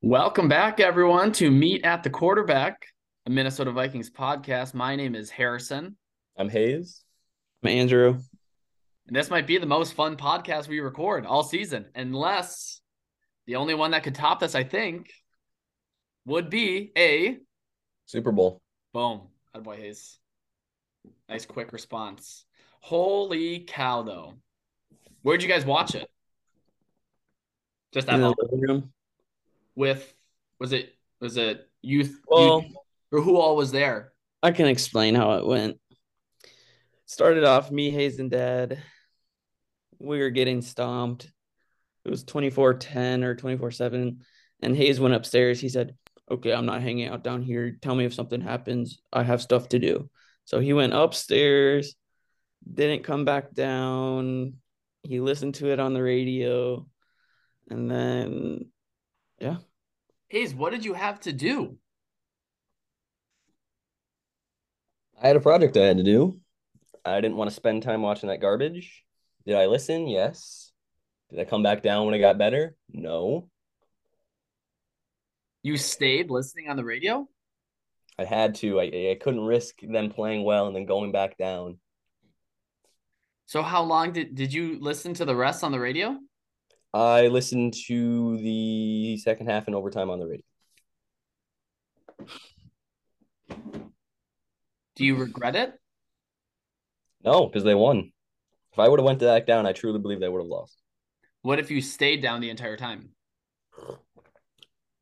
Welcome back, everyone, to Meet at the Quarterback, a Minnesota Vikings podcast. My name is Harrison. I'm Hayes. I'm Andrew. And this might be the most fun podcast we record all season, unless the only one that could top this, I think, would be a Super Bowl. Boom. Attaboy Hayes. Nice quick response. Holy cow, though. Where'd you guys watch it? Just at In the living room. with was it was it youth, Well, youth or who all was there? I can explain how it went. Started off me, Hayes, and Dad. We were getting stomped. It was 24 10 or 24 7. And Hayes went upstairs. He said, Okay, I'm not hanging out down here. Tell me if something happens. I have stuff to do. So he went upstairs, didn't come back down. He listened to it on the radio. And then, yeah, Hayes, what did you have to do? I had a project I had to do. I didn't want to spend time watching that garbage. Did I listen? Yes. Did I come back down when it got better? No. You stayed listening on the radio? I had to. I, I couldn't risk them playing well and then going back down. So how long did did you listen to the rest on the radio? I listened to the second half and overtime on the radio. Do you regret it? No, because they won. If I would have went back down, I truly believe they would have lost. What if you stayed down the entire time?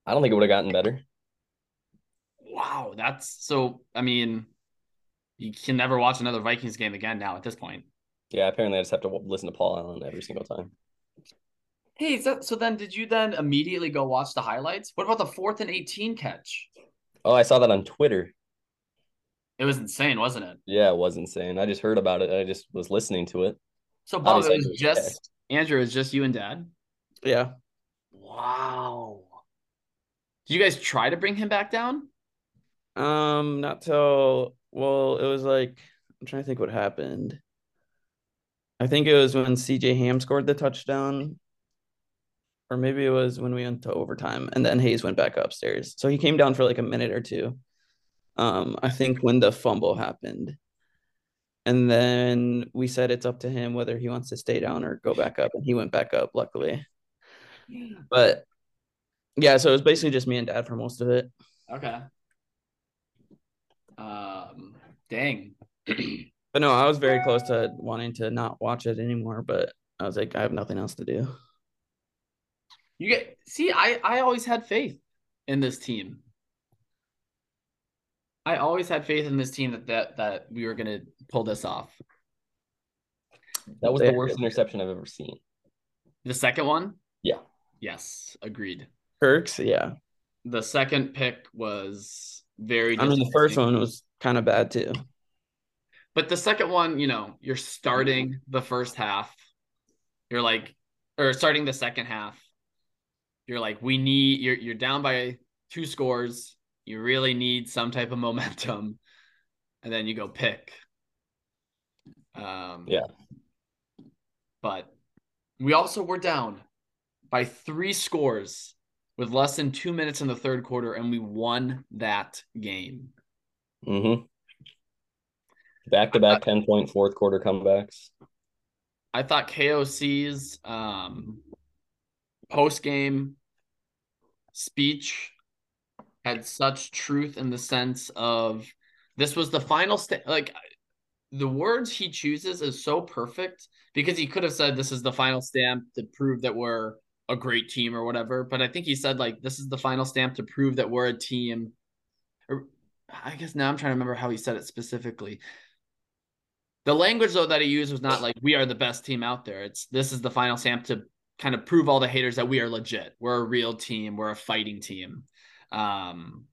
I don't think it would have gotten better. Wow, that's so I mean, you can never watch another Vikings game again now at this point. Yeah, apparently I just have to listen to Paul Allen every single time. Hey, so, so then did you then immediately go watch the highlights? What about the fourth and 18 catch? Oh, I saw that on Twitter. It was insane, wasn't it? Yeah, it was insane. I just heard about it. I just was listening to it. So Bob, it Obviously, it was just Andrew, it was just you and dad. yeah. Wow. Did you guys try to bring him back down? Um, not till well, it was like I'm trying to think what happened. I think it was when CJ Ham scored the touchdown, or maybe it was when we went to overtime, and then Hayes went back upstairs. So he came down for like a minute or two. Um, I think when the fumble happened, and then we said it's up to him whether he wants to stay down or go back up, and he went back up, luckily. But yeah, so it was basically just me and Dad for most of it. Okay. Um, dang. But no, I was very close to wanting to not watch it anymore, but I was like, I have nothing else to do. You get see, I I always had faith in this team. I always had faith in this team that that, that we were gonna pull this off. That was Yeah. the worst interception I've ever seen. The second one? Yeah. Yes, agreed. Kirks, yeah. The second pick was very I mean, the first one was kind of bad too. But the second one, you know, you're starting the first half. You're like, or starting the second half. You're like, we need. You're you're down by two scores. You really need some type of momentum, and then you go pick. Um, Yeah. But we also were down by three scores with less than two minutes in the third quarter, and we won that game. Mm-hmm. Back to back 10 point fourth quarter comebacks. I thought KOC's um, post game speech had such truth in the sense of this was the final sta- like the words he chooses is so perfect because he could have said this is the final stamp to prove that we're a great team or whatever but i think he said like this is the final stamp to prove that we're a team or i guess now i'm trying to remember how he said it specifically the language though that he used was not like we are the best team out there. It's this is the final stamp to kind of prove all the haters that we are legit. We're a real team. We're a fighting team. Um,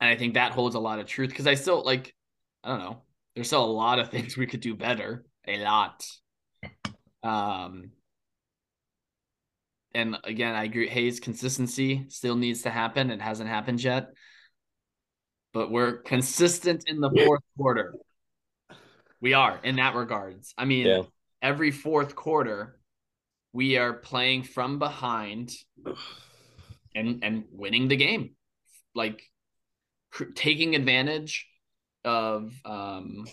and I think that holds a lot of truth because I still like, I don't know, there's still a lot of things we could do better. A lot. Um, and again, I agree. Hayes consistency still needs to happen. It hasn't happened yet, but we're consistent in the fourth quarter. We are in that regards. I mean, Yeah. every fourth quarter, we are playing from behind and and winning the game, like cr- taking advantage of um,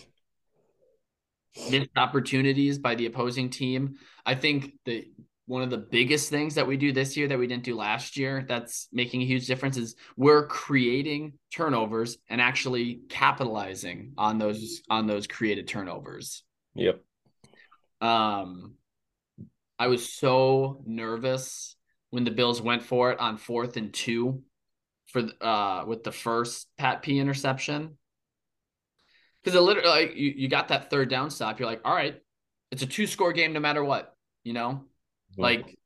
missed opportunities by the opposing team. I think that one of the biggest things that we do this year that we didn't do last year that's making a huge difference is we're creating turnovers and actually capitalizing on those on those created turnovers. Yep. Um, I was so nervous when the Bills went for it on fourth and two for uh with the first Pat P interception. Because it literally like you, you got that third down stop. You're like, all right, it's a two score game no matter what, you know? Mhm. Like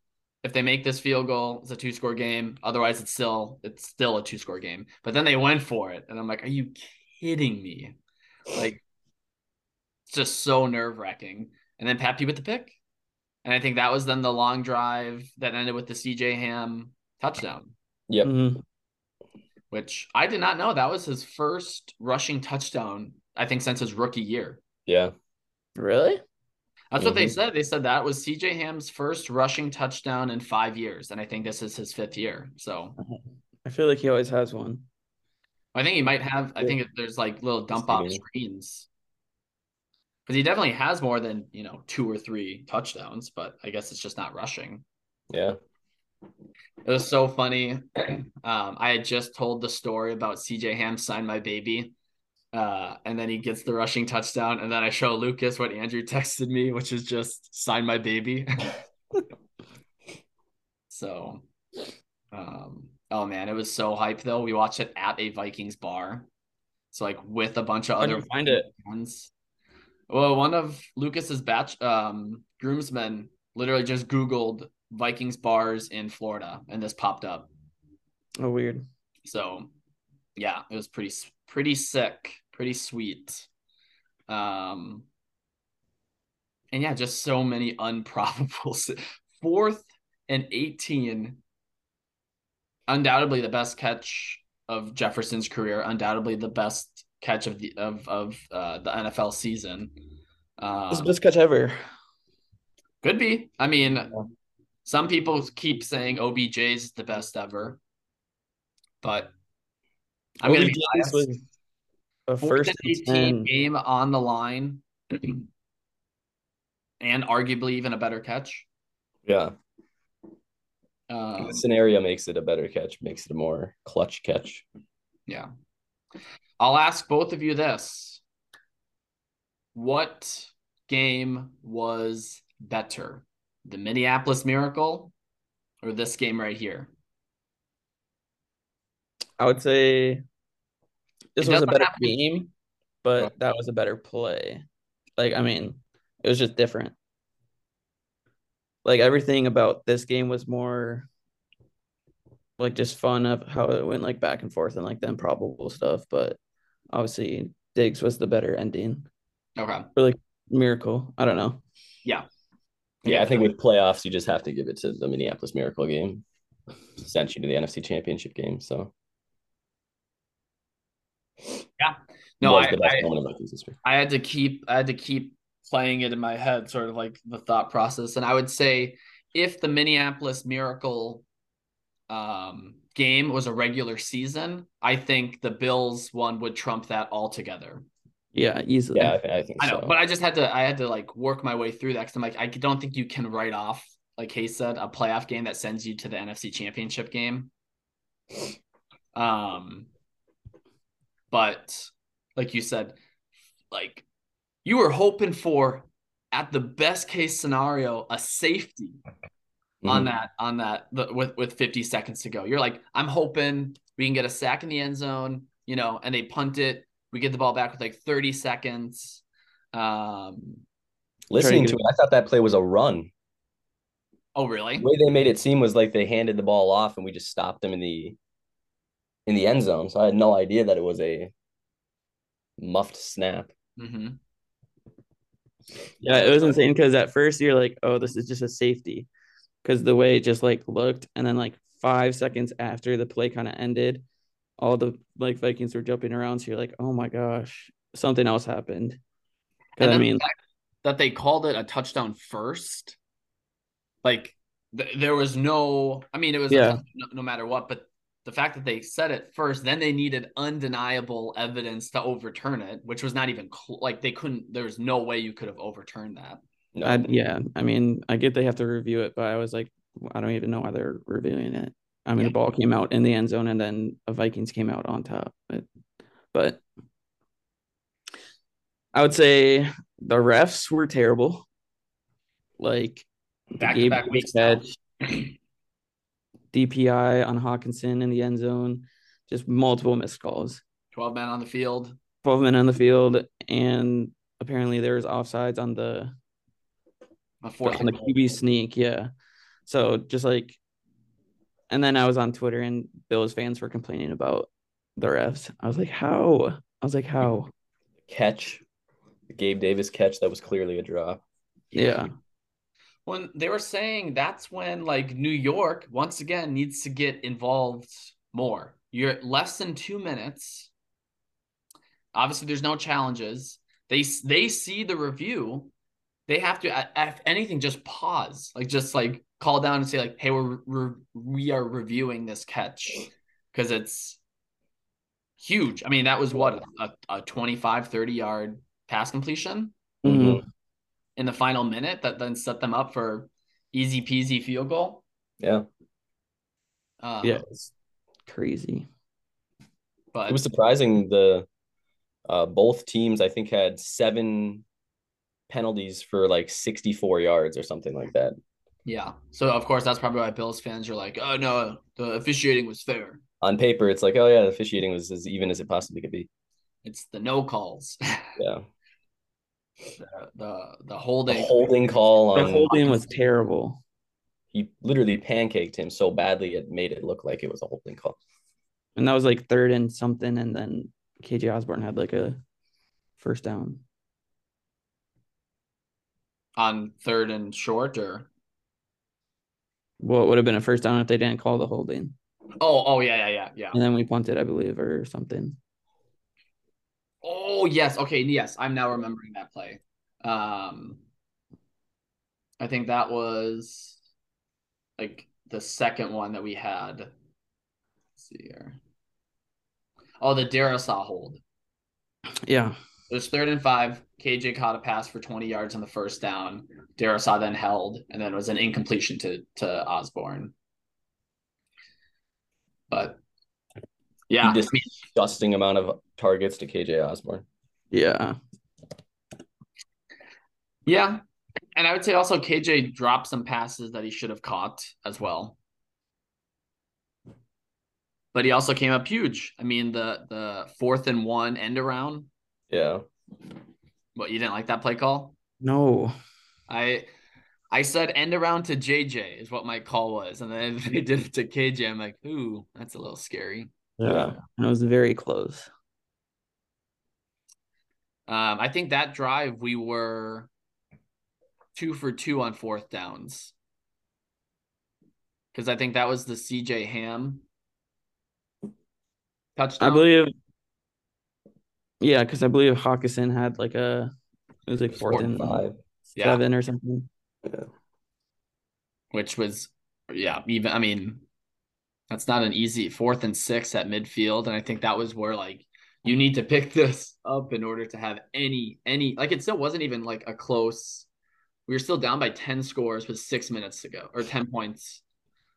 if they make this field goal, it's a two score game. Otherwise, it's still it's still a two score game. But then they went for it, and I'm like, are you kidding me? Like, it's just so nerve wracking. And then Pat P with the pick, and I think that was then the long drive that ended with the CJ Ham touchdown, Yep. Mhm. which I did not know that was his first rushing touchdown. I think since his rookie year. Yeah. Really? That's what they Mhm. said. They said that was CJ Ham's first rushing touchdown in five years, and I think this is his fifth year. So I feel like he always has one. I think he might have. I think there's like little dump off screens because he definitely has more than you know two or three touchdowns, but I guess it's just not rushing. Yeah. It was so funny. Um, I had just told the story about CJ Ham signed my baby, uh, and then he gets the rushing touchdown, and then I show Lucas what Andrew texted me, which is just sign my baby. so, um, oh man, it was so hype though. We watched it at a Vikings bar, so like with a bunch of How'd other find it? fans. Well, one of Lucas's batch um groomsmen literally just Googled Vikings bars in Florida, and this popped up. Oh, weird. So, yeah, it was pretty pretty sick, pretty sweet. Um, and yeah, just so many unprobable. Fourth and eighteen, undoubtedly the best catch of Jefferson's career. Undoubtedly the best catch of the of of uh, the NFL season. This Um, best catch ever. could be. I mean, some people keep saying OBJ is the best ever, but I'm gonna be OBJ's biased. was a first and and 18 10. game on the line, and arguably even a better catch. Yeah. Um, the scenario makes it a better catch, makes it a more clutch catch. yeah. I'll ask both of you this: What game was better, the Minneapolis Miracle, or this game right here? I would say this It was a better have game, but that was a better play. Like, I mean, it was just different. Like everything about this game was more like just fun of how it went like back and forth and like the improbable stuff. But obviously Diggs was the better ending. Okay. Or like miracle. I don't know. Yeah. Yeah, I think with playoffs, you just have to give it to the Minneapolis Miracle game. Sent you to the NFC Championship game, so No, I, I, moment of Vikings history. I had to keep I had to keep playing it in my head, sort of like the thought process. And I would say if the Minneapolis Miracle um, game was a regular season, I think the Bills one would trump that altogether. Yeah, easily. Yeah, I, I think I know, so. but I just had to I had to like work my way through that because I'm like I don't think you can write off like Hayes said a playoff game that sends you to the NFC Championship game. Um, but like you said, like you were hoping for at the best case scenario a safety on Mhm. that on that the, with with 50 seconds to go. You're like, I'm hoping we can get a sack in the end zone, you know, and they punt it. We get the ball back with like 30 seconds. Um, Listening to to it, I thought that play was a run. oh really? The way they made it seem was like they handed the ball off and we just stopped them in the in the end zone. So I had no idea that it was a muffed snap. Mm-hmm. Yeah, it was insane because at first you're like, oh, this is just a safety. Because the way it just like looked, and then like five seconds after the play kind of ended, all the like Vikings were jumping around. So you're like, oh my gosh, something else happened. And I mean, the fact that they called it a touchdown first, like th- there was no. I mean, it was Yeah. no, no matter what, but the fact that they said it first, then they needed undeniable evidence to overturn it, which was not even cl- like they couldn't. There was no way you could have overturned that. I, yeah, I mean, I get they have to review it, but I was like, I don't even know why they're reviewing it. I mean, Yeah. the ball came out in the end zone, and then the Vikings came out on top. But, but I would say the refs were terrible. Like the Back to back Davis weeks. now. catch, DPI on Hockenson in the end zone, just multiple missed calls. Twelve men on the field. 12 men on the field, and apparently there was offsides on the A on the. QB sneak. Yeah. So just like, and then I was on Twitter and Bills fans were complaining about the refs. I was like, how? I was like, how? catch, Gabe Davis catch that was clearly a drop. Yeah. When they were saying that's when like New York once again needs to get involved more. You're at less than two minutes. Obviously, there's no challenges. They they see the review. They have to, if anything, just pause, like just like call down and say like, "Hey, we're, we're we are reviewing this catch because it's huge." I mean, that was what a, a 25, 30 yard pass completion Mhm. In the final minute that then set them up for easy peasy field goal. Yeah, Um, Yeah. It's crazy. but it was surprising. The uh, both teams, I think, had seven penalties for like 64 yards or something like that. yeah. So of course that's probably why Bills fans are like, "Oh no, the officiating was fair." On paper, it's like, oh yeah, the officiating was as even as it possibly could be. It's the no calls, Yeah, the, the the the holding. holding call The on holding was terrible. he literally pancaked him so badly it made it look like it was a holding call. And that was like third and something. And then KJ Osborne had like a first down. on third and short, or Well, would have been a first down if they didn't call the holding. oh, oh yeah, yeah, yeah, yeah. And then we punted, I believe, or something. Yes, okay, yes, I'm now remembering that play. Um, I think that was like the second one that we had. Let's see here. Oh, the Darrisaw hold. Yeah. It was third and five. KJ caught a pass for 20 yards on the first down. Darrisaw then held, and then it was an incompletion to to Osborne. But yeah, He disgusting amount of targets to KJ Osborne. Yeah. Yeah. And I would say also KJ dropped some passes that he should have caught as well. But he also came up huge. I mean, the the fourth and one end around. Yeah, What you didn't like that play call? No. I I said end around to JJ is what my call was, and then they did it to KJ. I'm like, ooh, that's a little scary. Yeah. And it was very close. Um, I think that drive we were two for two on fourth downs. Because I think that was the CJ Ham touchdown. I believe. Yeah, because I believe Hockenson had like a it was like fourth four and and five. yeah, seven or something. Yeah. which was yeah, even I mean, that's not an easy fourth and six at midfield, and I think that was where like you need to pick this up in order to have any any like it still wasn't even like a close. We were still down by ten scores with six minutes to go, or ten points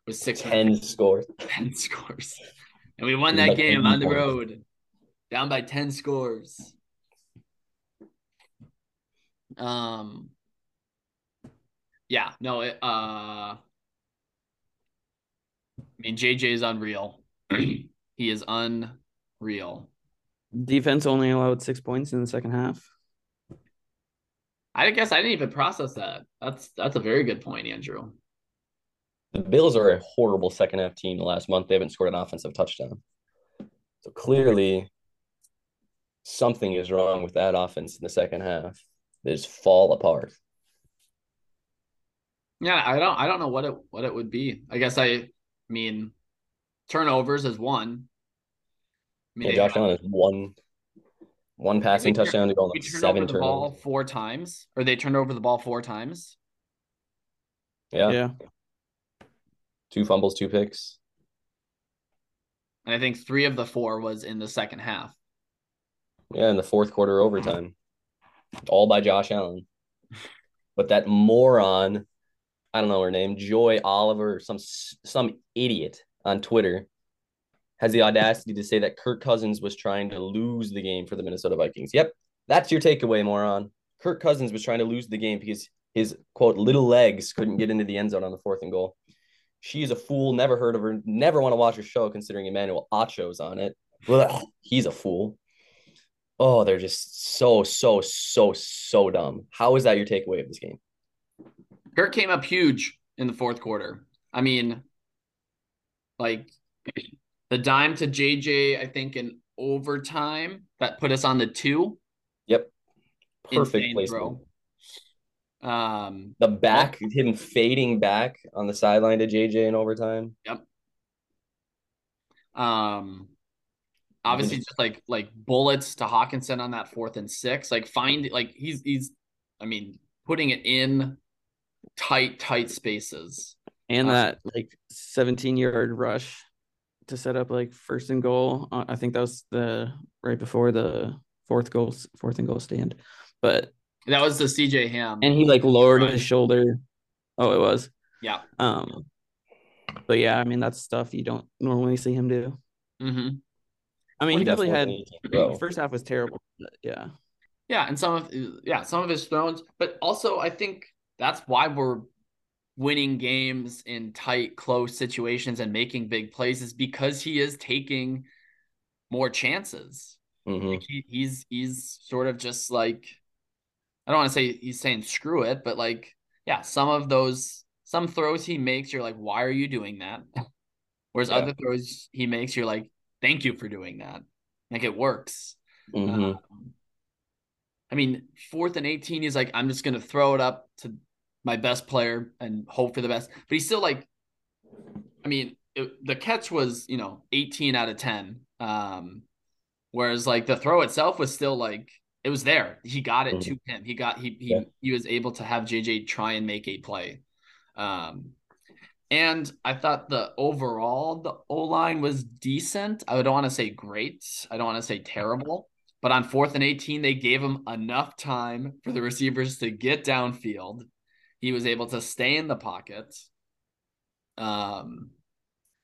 with six Ten minutes. scores. 10 scores. And we won Like that game on the points. road, down by 10 scores. Um, yeah, no, it, uh, I mean, JJ is unreal. he is unreal. Defense only allowed six points in the second half. I guess I didn't even process that. That's that's a very good point, Andrew. The Bills are a horrible second half team. The last month they haven't scored an offensive touchdown. So clearly, something is wrong with that offense in the second half. They just fall apart. Yeah, I don't I don't know what it what it would be. I guess I mean turnovers is one. I mean, Yeah, Josh Allen has one One passing touchdown to go on like turned seven over ball turnovers. four times, or they turned over the ball four times. Yeah. Yeah. Two fumbles, two picks. And I think three of the four was in the second half. Yeah, in the fourth quarter overtime. All by Josh Allen. But that moron, I don't know her name, Joy Oliver some some idiot on Twitter has the audacity to say that Kirk Cousins was trying to lose the game for the Minnesota Vikings. Yep, that's your takeaway, moron. Kirk Cousins was trying to lose the game because his quote little legs couldn't get into the end zone on the fourth and goal. She's a fool. Never heard of her. Never want to watch her show considering Emmanuel Acho's on it. Ugh, he's a fool. Oh, they're just so, so, so, so dumb. How is that your takeaway of this game? Kirk came up huge in the fourth quarter. I mean, like the dime to JJ, I think in overtime that put us on the two. Yep. Perfect Insane placement. throw. Um, The back, him fading back on the sideline to JJ in overtime. Yep. Um, obviously just- just like like bullets to Hockenson on that fourth and six. Like find like he's he's, I mean, putting it in tight tight spaces. And that like 17 yard rush to set up like first and goal. Uh, I think that was the right before the fourth goal, fourth and goal stand. But That was the CJ Ham. and he like lowered Right. his shoulder. Oh, it was. yeah. Um, but yeah, I mean that's stuff you don't normally see him do. hmm I mean, Well, he definitely had definitely 18 throw. first half was terrible. But yeah, Yeah, and some of yeah, some of his throws, but also I think that's why we're winning games in tight, close situations and making big plays is because he is taking more chances. Mhm. Like he, he's he's sort of just like I don't want to say he's saying screw it, but like yeah, some of those some throws he makes, you're like, why are you doing that? Whereas Yeah. other throws he makes, you're like, thank you for doing that. Like it works. Mhm. Um, I mean, fourth and 18, he's like, I'm just going to throw it up to my best player and hope for the best. But he's still like, I mean, it, the catch was, you know, 18 out of 10. Um, whereas like the throw itself was still like, it was there. He got it to him. He got, he, he, Yeah. he was able to have JJ try and make a play. Um, and I thought the overall, the O line was decent. I don't want to say great. I don't want to say terrible. But on fourth and 18, they gave him enough time for the receivers to get downfield. He was able to stay in the pocket. Um,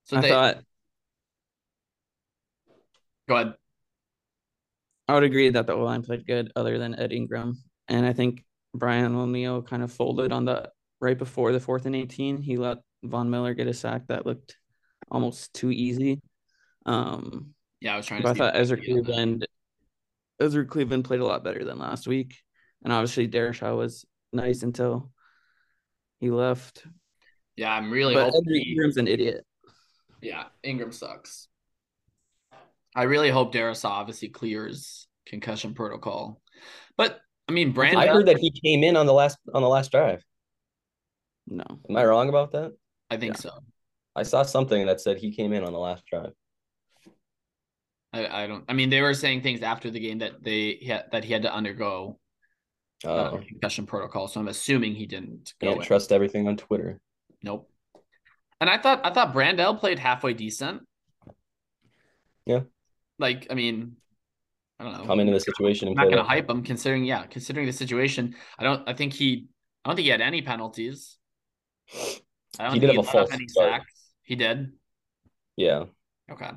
so I they thought go ahead. I would agree that the O line played good, other than Ed Ingram, and I think Brian O'Neill kind of folded on the right before the fourth and eighteen. He let Von Miller get a sack that looked almost too easy. Um, Yeah, I was trying to I thought Ezra could get on that. Cleveland, Ezra Cleveland played a lot better than last week, and obviously Darrisaw was nice until he left. Yeah, I'm really But hoping Ezra he- Ingram's an idiot. Yeah, Ingram sucks. I really hope Darius obviously clears concussion protocol. But I mean, Brandon, I heard that he came in on the last on the last drive. No, Am I wrong about that? I think Yeah. so. I saw something that said he came in on the last drive. I, I don't. I mean, they were saying things after the game that they had that he had to undergo uh, Uh, concussion protocol. So I'm assuming he didn't go. can't in. trust everything on Twitter. Nope. And I thought I thought Brandel played halfway decent. Yeah. Like I mean, I don't know. Come into the situation I'm not gonna that. hype him considering yeah, considering the situation. I don't I think he I don't think he had any penalties. I don't He think did have a false any start. sacks. He did. Yeah. Okay.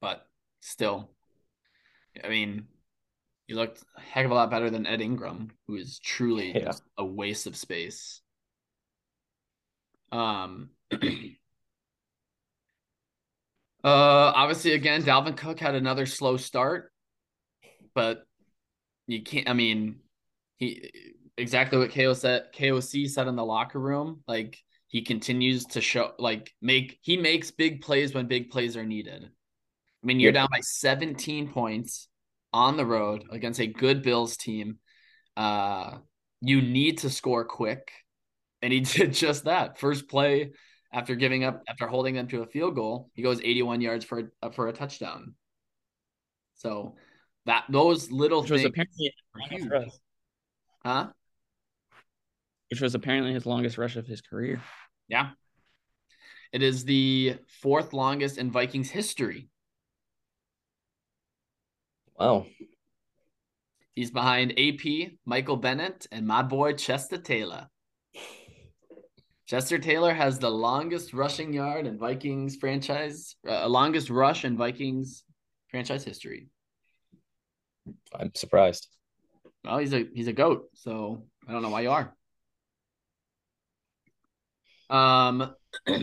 But still, I mean, he looked a heck of a lot better than Ed Ingram, who is truly Yeah. a waste of space. Um Uh obviously again, Dalvin Cook had another slow start, but you can't I mean, he exactly what KO said KOC said in the locker room. Like he continues to show like make he makes big plays when big plays are needed. I mean, you're down by 17 points on the road against a good Bills team. Uh you need to score quick. And he did just that. First play after giving up after holding them to a field goal, he goes 81 yards for a, for a touchdown. So That those little which was things apparently are huge. Huh? which was apparently his longest rush of his career. Yeah. It is the fourth longest in Vikings history. Wow. He's behind AP, Michael Bennett, and my boy Chester Taylor. Chester Taylor has the longest rushing yard in Vikings franchise, uh, longest rush in Vikings franchise history. I'm surprised. Well, he's a he's a goat, so I don't know why you are. Um,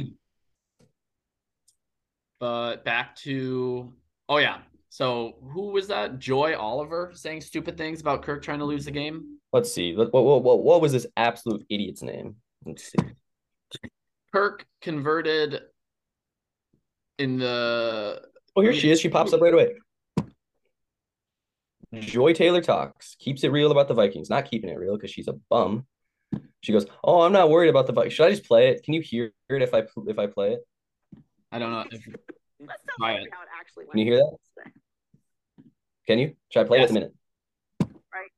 but back to oh yeah. So who was that? Joy Oliver saying stupid things about Kirk trying to lose the game. Let's see. What, what, what, what was this absolute idiot's name? Let's see. Kirk converted in the Oh, here she is. She pops up right away. Joy Taylor talks, keeps it real about the Vikings, not keeping it real because she's a bum. She goes, "Oh, I'm not worried about the Vikings. Should I just play it? Can you hear it if I if I play it? I don't know if Let's tell Try everybody it. how it actually went. Can you hear that? Can you? Should I play Yes. it a minute? Right.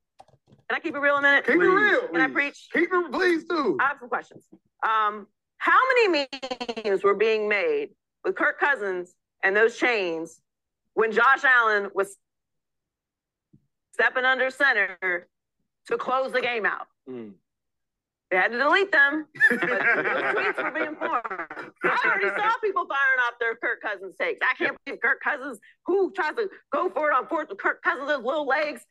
Can I keep it real a minute? Keep it real. Can I preach? Keep it, please do. I have some questions. Um, how many memes were being made with Kirk Cousins and those chains when Josh Allen was stepping under center to close the game out? Mm. They had to delete them, but those tweets were being formed. I already saw people firing off their Kirk Cousins takes. I can't believe Kirk Cousins, who tries to go for it on fourth with Kirk Cousins' little legs,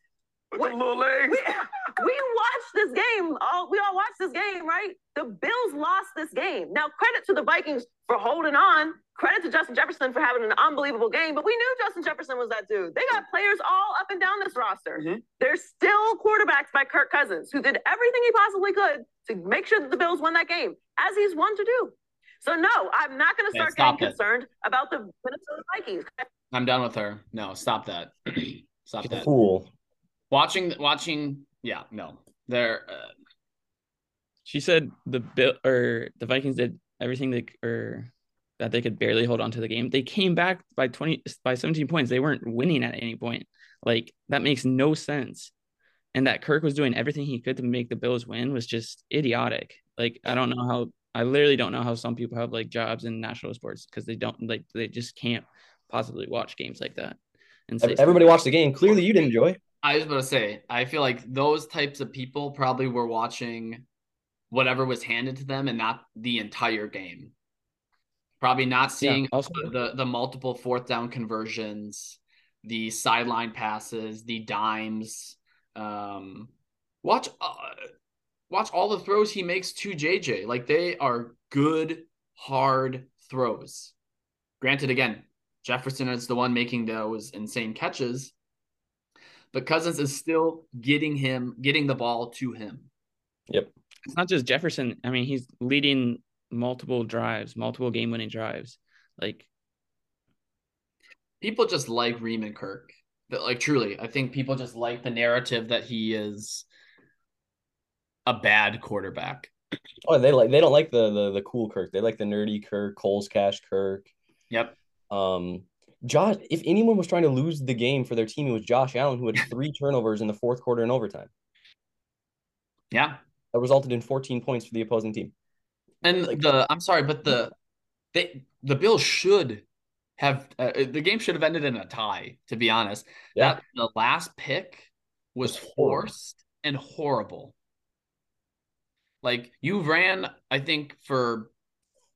With What- the little legs. we, we watched this game. All we all watched this game, right? The Bills lost this game. Now, credit to the Vikings for holding on. Credit to Justin Jefferson for having an unbelievable game. But we knew Justin Jefferson was that dude. They got players all up and down this roster. Mhm. They're still quarterbacks by Kirk Cousins, who did everything he possibly could to make sure that the Bills won that game, as he's one to do. So no, I'm not going to start stop getting it. concerned about the Minnesota Vikings. I'm done with her. No, stop that. stop She's a that. fool. Watching watching yeah, no. They're uh, She said the bill or the Vikings did everything they or that they could barely hold on to the game. They came back by 20 by 17 points. They weren't winning at any point. Like that makes no sense. And that Kirk was doing everything he could to make the Bills win was just idiotic. Like I don't know how I literally don't know how some people have like jobs in national sports because they don't like they just can't possibly watch games like that. And say Everybody watched the game. Clearly, you didn't enjoy. I was about to say, I feel like those types of people probably were watching whatever was handed to them and not the entire game. Probably not Yeah, seeing also the the multiple fourth down conversions, the sideline passes, the dimes. Um, watch, uh, watch all the throws he makes to JJ. Like they are good, hard throws. Granted, again, Jefferson is the one making those insane catches, but Cousins is still getting him, getting the ball to him. Yep. It's not just Jefferson. I mean, he's leading multiple drives, multiple game winning drives. Like People just like Riemann Kirk. But like truly, I think people just like the narrative that he is a bad quarterback. Oh, they like they don't like the the the cool Kirk. They like the nerdy Kirk, Cole's Cash Kirk. Yep. Um, Josh. If anyone was trying to lose the game for their team, it was Josh Allen, who had three turnovers in the fourth quarter and overtime. Yeah. That resulted in 14 points for the opposing team. And Like- the I'm sorry, but the they the Bills should have uh, the game should have ended in a tie. To be honest, Yeah. that the last pick was forced and horrible. Like you ran, I think for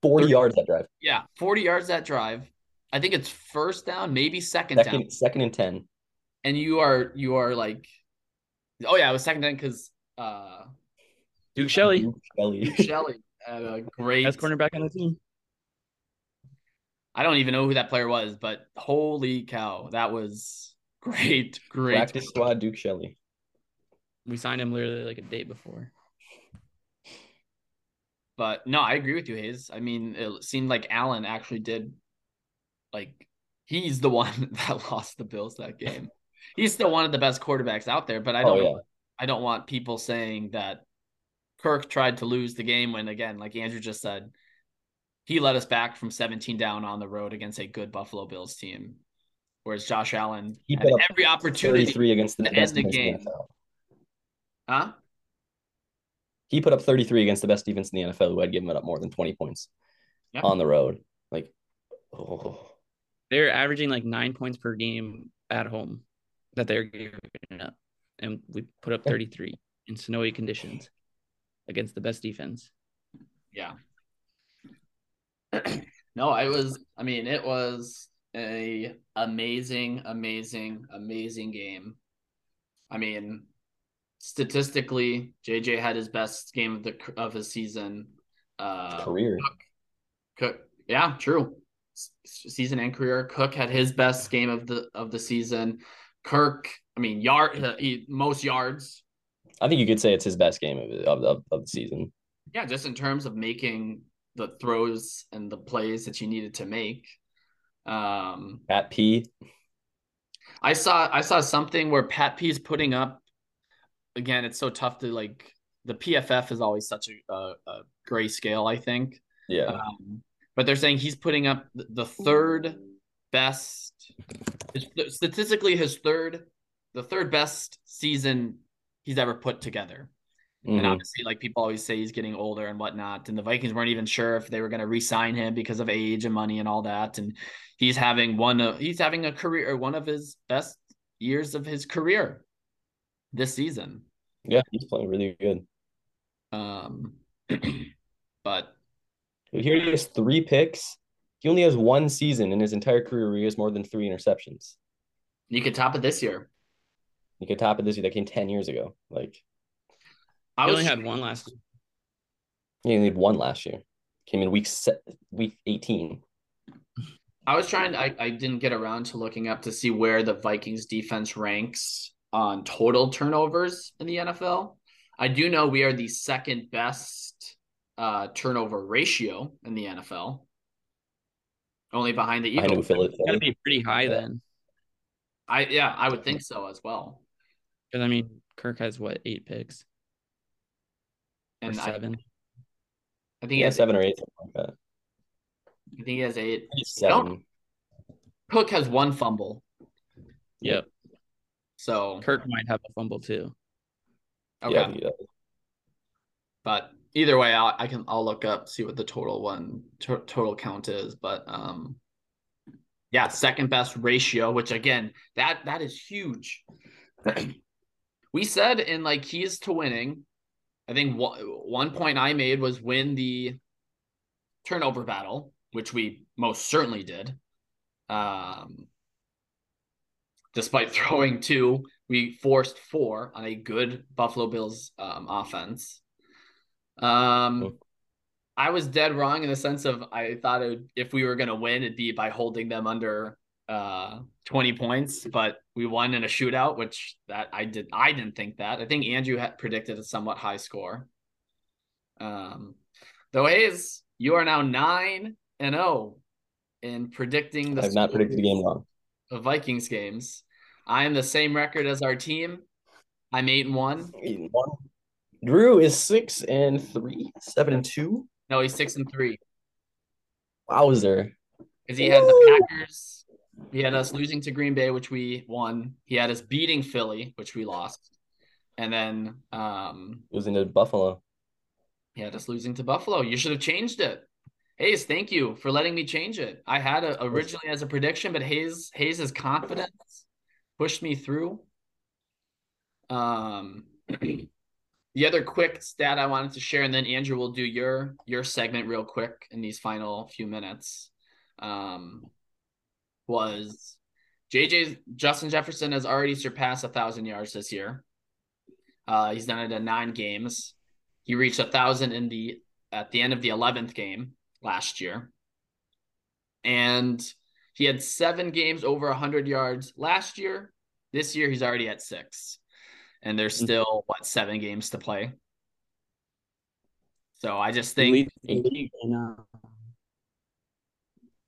40 Third- yards that drive. yeah, 40 yards that drive. I think it's first down, maybe second, down. Second, second and 10. And you are you are like oh yeah, it was second down because uh Duke Shelley, Duke Shelley. Shelly had a great best cornerback on the team. I don't even know who that player was, but holy cow, that was great, great. Practice squad Duke Shelley. We signed him literally like a day before. But no, I agree with you, Hayes. I mean, it seemed like Allen actually did like he's the one that lost the Bills that game. He's still one of the best quarterbacks out there, but I Oh, don't yeah. I don't want people saying that Kirk tried to lose the game when again, like Andrew just said, he led us back from 17 down on the road against a good Buffalo Bills team. whereas Josh Allen He had put up every opportunity. 33 against the to end best the defense in game. the NFL. Huh? He put up 33 against the best defense in the NFL who had given up more than 20 points Yeah. on the road. Like, oh, They're averaging like nine points per game at home that they're giving up. And we put up 33 in snowy conditions against the best defense. Yeah. no, it was. I mean, it was a amazing, amazing, amazing game. I mean, statistically, JJ had his best game of the of his season. Uh, career. Cook, yeah, true. Season and career. Cook had his best game of the of the season. Kirk, I mean, yard uh, he, most yards. I think you could say it's his best game of, of, of, of the season. Yeah, just in terms of making the throws and the plays that you needed to make. Um, Pat P. I saw I saw something where Pat P is putting up. Again, it's so tough to like. The PFF is always such a, a, a gray scale. I think. Yeah. Um, but they're saying he's putting up the third best, statistically, his third, the third best season he's ever put together. And Mhm. obviously, like people always say, he's getting older and whatnot. And the Vikings weren't even sure if they were going to re-sign him because of age and money and all that. And he's having one of he's having a career one of his best years of his career this season. Yeah, he's playing really good. Um, but Here he has three picks. He only has one season in his entire career where he has more than three interceptions. you could top it this year. You could top it this year. That came 10 years ago. Like, I I was only had one last year. he only had one last year. Came in week se- week 18. I was trying. I I didn't get around to looking up to see where the Vikings defense ranks on total turnovers in the NFL. I do know we are the second best uh, turnover ratio in the NFL, only behind the I know Eagles. Philly. It's gotta be pretty high Yeah. then. I yeah, I would think so as well. Because I mean, Kirk has what eight picks And I, seven? I think he Yeah, has. seven or eight, something like that. I think he has eight. Maybe Seven. Cook has one fumble, Yep. so Kirk might have a fumble too. okay. Yeah, I think he does. but either way I'll, i can i'll look up see what the total one to- total count is but um yeah second best ratio which again that that is huge. We said in like keys to winning i think one, one point i made was win the turnover battle which we most certainly did. Um despite throwing two we forced four on a good buffalo bills um, offense um, Hmm. I was dead wrong in the sense of I thought it would, if we were going to win, it'd be by holding them under uh 20 points, but we won in a shootout, which that I did I didn't think that. I think Andrew had predicted a somewhat high score. Um, though Hayes, you are now nine and zero in predicting the I've not predicted the game wrong. of Vikings games. I am the same record as our team. I'm eight and one. Eight and one. Drew is six and three, seven and two. No, he's six and three. Wowzer. because he had the Packers. He had us losing to Green Bay, which we won. He had us beating Philly, which we lost, and then um, Losing to Buffalo. he had us losing to Buffalo. You should have changed it. Hayes, thank you for letting me change it. I had it originally as a prediction, but Hayes Hayes' confidence pushed me through. Um, the other quick stat I wanted to share, and then Andrew will do your your segment real quick in these final few minutes. Um, was JJ Justin Jefferson has already surpassed a thousand yards this year. Uh, he's done it in nine games. He reached a thousand in the at the end of the eleventh game last year, and he had seven games over hundred yards last year. This year he's already at six, and there's still what seven games to play. So I just think leads the league in uh,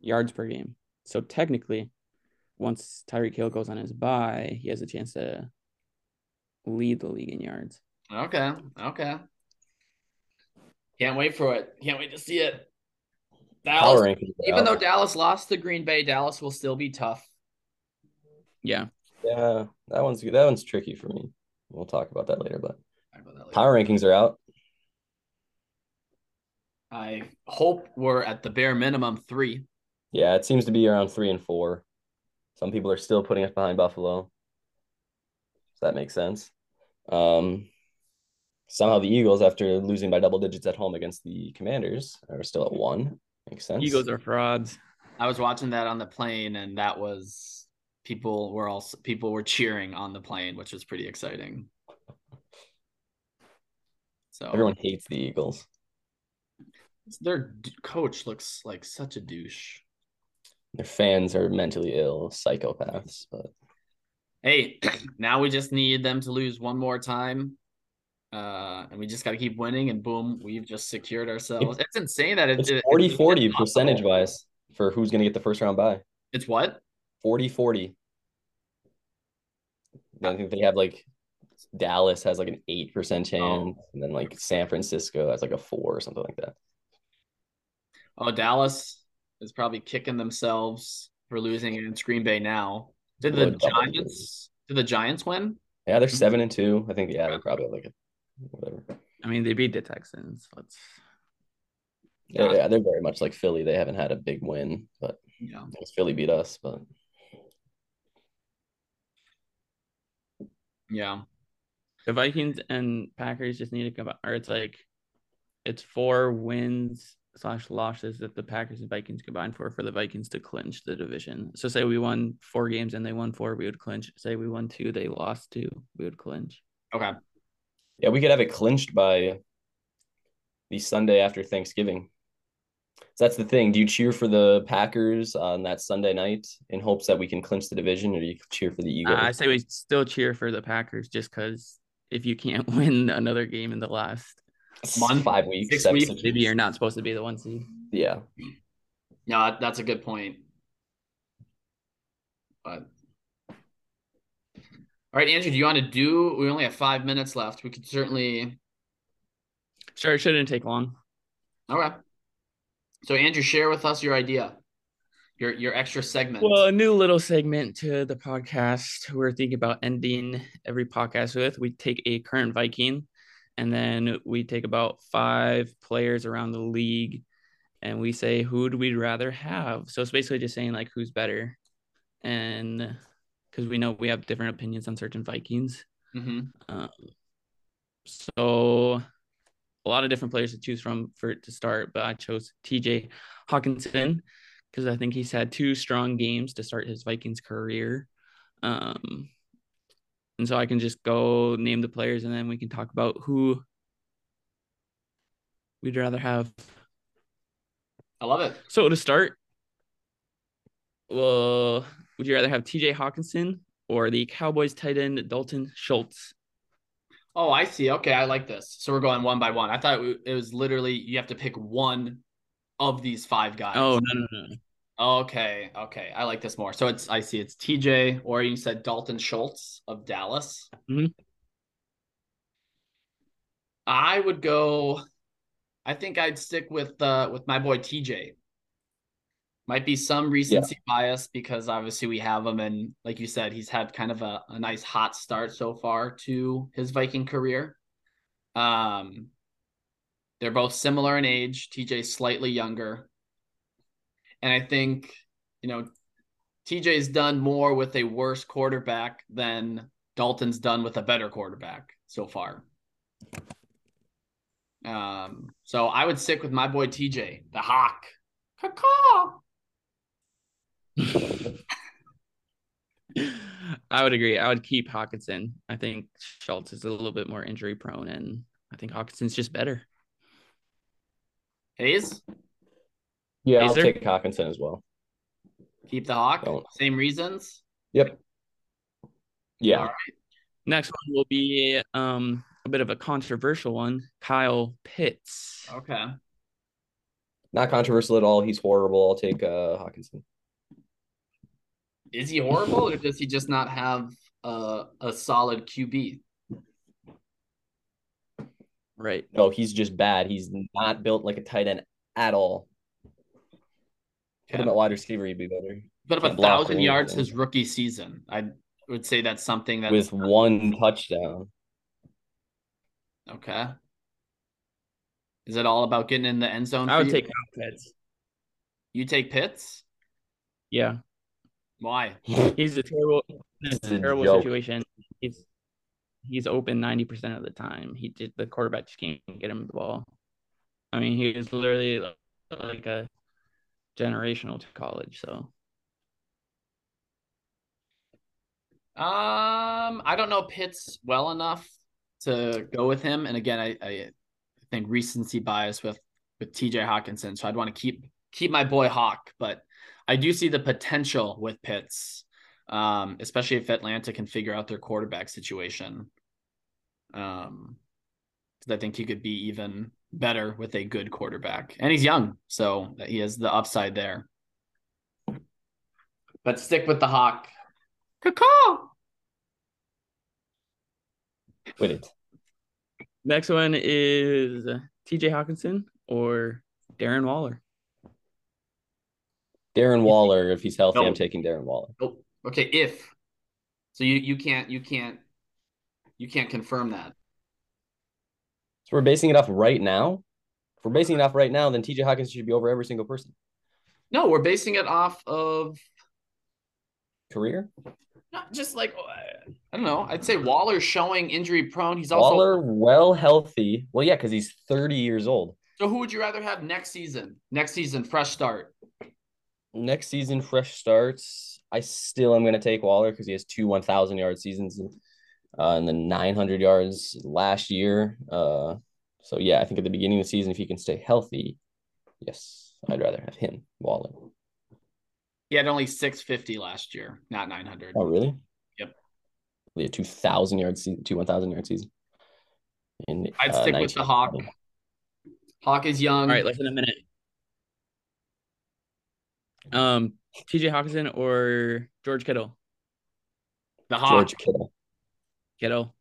yards per game. So technically, once Tyreek Hill goes on his bye, he has a chance to lead the league in yards. Okay. Okay. Can't wait for it. Can't wait to see it. Dallas, even out. though Dallas lost to Green Bay, Dallas will still be tough. Yeah. Yeah, that one's that one's tricky for me. We'll talk about that later, but that later. power rankings are out. I hope we're at the bare minimum three. Yeah, it seems to be around three and four. Some people are still putting us behind Buffalo. So that makes sense. Um, somehow the Eagles, after losing by double digits at home against the Commanders, are still at one. Makes sense. Eagles are frauds. I was watching that on the plane, and that was people were also people were cheering on the plane, which was pretty exciting. So Everyone hates the Eagles. their coach looks like such a douche. Their fans are mentally ill, psychopaths. But Hey, now we just need them to lose one more time. Uh, and we just got to keep winning, and boom, we've just secured ourselves. It's insane that it, it's it- 40 it's 40 percentage wise for who's going to get the first round bye. It's what? 40 40. I think they have like Dallas has like an 8% chance, and then like San Francisco has like a four or something like that. Oh, Dallas is probably kicking themselves for losing against Green Bay now. Did the oh, Giants? Did the Giants win? Yeah, they're seven and two. I think, yeah, they're probably like a whatever. I mean, they beat the Texans. Let's Yeah, yeah, they're very much like Philly. They haven't had a big win, but Yeah. Philly beat us. But Yeah. the Vikings and Packers just need to come out, or it's like it's four wins slash losses that the Packers and Vikings combine for for the Vikings to clinch the division. So say we won four games and they won four, we would clinch. Say we won two, they lost two, we would clinch. Okay. yeah, we could have it clinched by the Sunday after Thanksgiving. So that's the thing. Do you cheer for the Packers on that Sunday night in hopes that we can clinch the division, or do you cheer for the Eagles? I say we still cheer for the Packers just because if you can't win another game in the last, month, five weeks, six weeks, six maybe you're not supposed to be the one seed. Yeah, No, that's a good point. But all right, Andrew, do you want to do? We only have five minutes left. We could certainly. Sure, it shouldn't take long. Okay. So, Andrew, share with us your idea, your your extra segment. Well, a new little segment to the podcast we're thinking about ending every podcast with. We take a current Viking and then we take about five players around the league and we say who do we rather have. So it's basically just saying like who's better. And because we know we have different opinions on certain Vikings. hmm Um, so a lot of different players to choose from for it to start, but I chose TJ Hockenson because I think he's had two strong games to start his Vikings career. Um, and so I can just go name the players and then we can talk about who we'd rather have. I love it. So to start, well, would you rather have TJ Hockenson or the Cowboys tight end Dalton Schultz? Oh, I see. Okay, I like this. So we're going one by one. I thought it was literally you have to pick one of these five guys. Oh, no, no, no. Okay, okay. I like this more. So it's I see it's TJ or you said Dalton Schultz of Dallas. Mhm. I would go I think I'd stick with uh with my boy TJ. Might be some recency bias because obviously we have him and like you said, he's had kind of a, a nice hot start so far to his Viking career. Um they're both similar in age. TJ slightly younger. And I think, you know, TJ's done more with a worse quarterback than Dalton's done with a better quarterback so far. Um, so I would stick with my boy TJ, the Hawk. Caw-caw. I would agree. I would keep Hockenson. I think Schultz is a little bit more injury prone, and I think Hockenson's just better. Hayes, yeah, Is I'll there- take Hockenson as well. keep the Hawk. Don't. Same reasons. Yep. Yeah, All right. Next one will be um a bit of a controversial one. Kyle Pitts. Okay. not controversial at all. He's horrible. I'll take uh, Hockenson. Is he horrible or does he just not have a, a solid QB? Right. No, he's just bad. He's not built like a tight end at all. Put him at wide receiver, he'd be better. Put up a Can't block or thousand yards anything. his rookie season. I would say that's something that with one touchdown. Okay. Is it all about getting in the end zone? I would you? take Pitts. You take Pitts? Yeah, Why? he's a terrible, This is a terrible joke. situation. He's he's open ninety percent of the time. He did the quarterback just can't get him the ball. I mean, he was literally like, like a generational to college. So Um, I don't know Pitts well enough to go with him. And again, I, I think recency bias with with TJ Hockenson. So I'd want to keep keep my boy Hawk, but I do see the potential with Pitts, um, especially if Atlanta can figure out their quarterback situation. Um, because I think he could be even better with a good quarterback, and he's young, so he has the upside there. But stick with the Hawk. Caw. Wait, it. next one is T.J. Hockenson or Darren Waller. Darren Waller, if he's healthy, No. I'm taking Darren Waller. Oh, okay. If so, you you can't you can't you can't confirm that. So we're basing it off right now. If we're basing it off right now, then TJ Hawkins should be over every single person. No, we're basing it off of Career? not just like uh, I don't know. I'd say Waller's showing injury prone. He's also Waller, well healthy. Well, yeah, because he's 30 years old. so. Who would you rather have next season? Next season, fresh start. Next season, fresh starts. I still am going to take Waller because he has two 1,000 yard seasons uh, and then 900 yards last year. Uh, so, yeah, I think at the beginning of the season, if he can stay healthy, yes, I'd rather have him, Waller. He had only six fifty last year, not nine hundred. Oh, really? Yep. He had 2,000 yard season, two 1,000 yard season. And, I'd uh, stick with the 19. Hawk. Hawk is young. All right, less than a minute. Um, T.J. Hockenson or George Kittle. the Hawk. George Kittle. Kittle.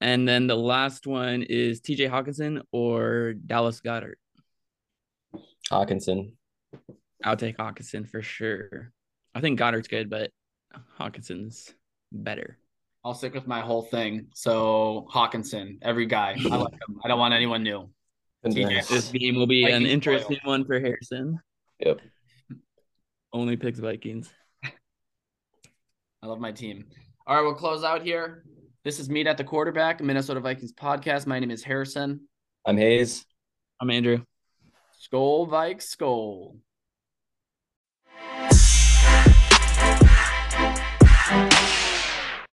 And then the last one is T.J. Hockenson or Dallas Goedert. Hockenson. I'll take Hockenson for sure. I think Goedert's good, but Hockenson's better. I'll stick with my whole thing. So Hockenson, every guy. I like him. I don't want anyone new. TJ. This game will be an Vikings interesting one for Harrison. Yep. Only picks Vikings. I love my team. All right, we'll close out here. This is Meet at the Quarterback, a Minnesota Vikings podcast. My name is Harrison. I'm Hayes. I'm Andrew. Skol Vikes Skol.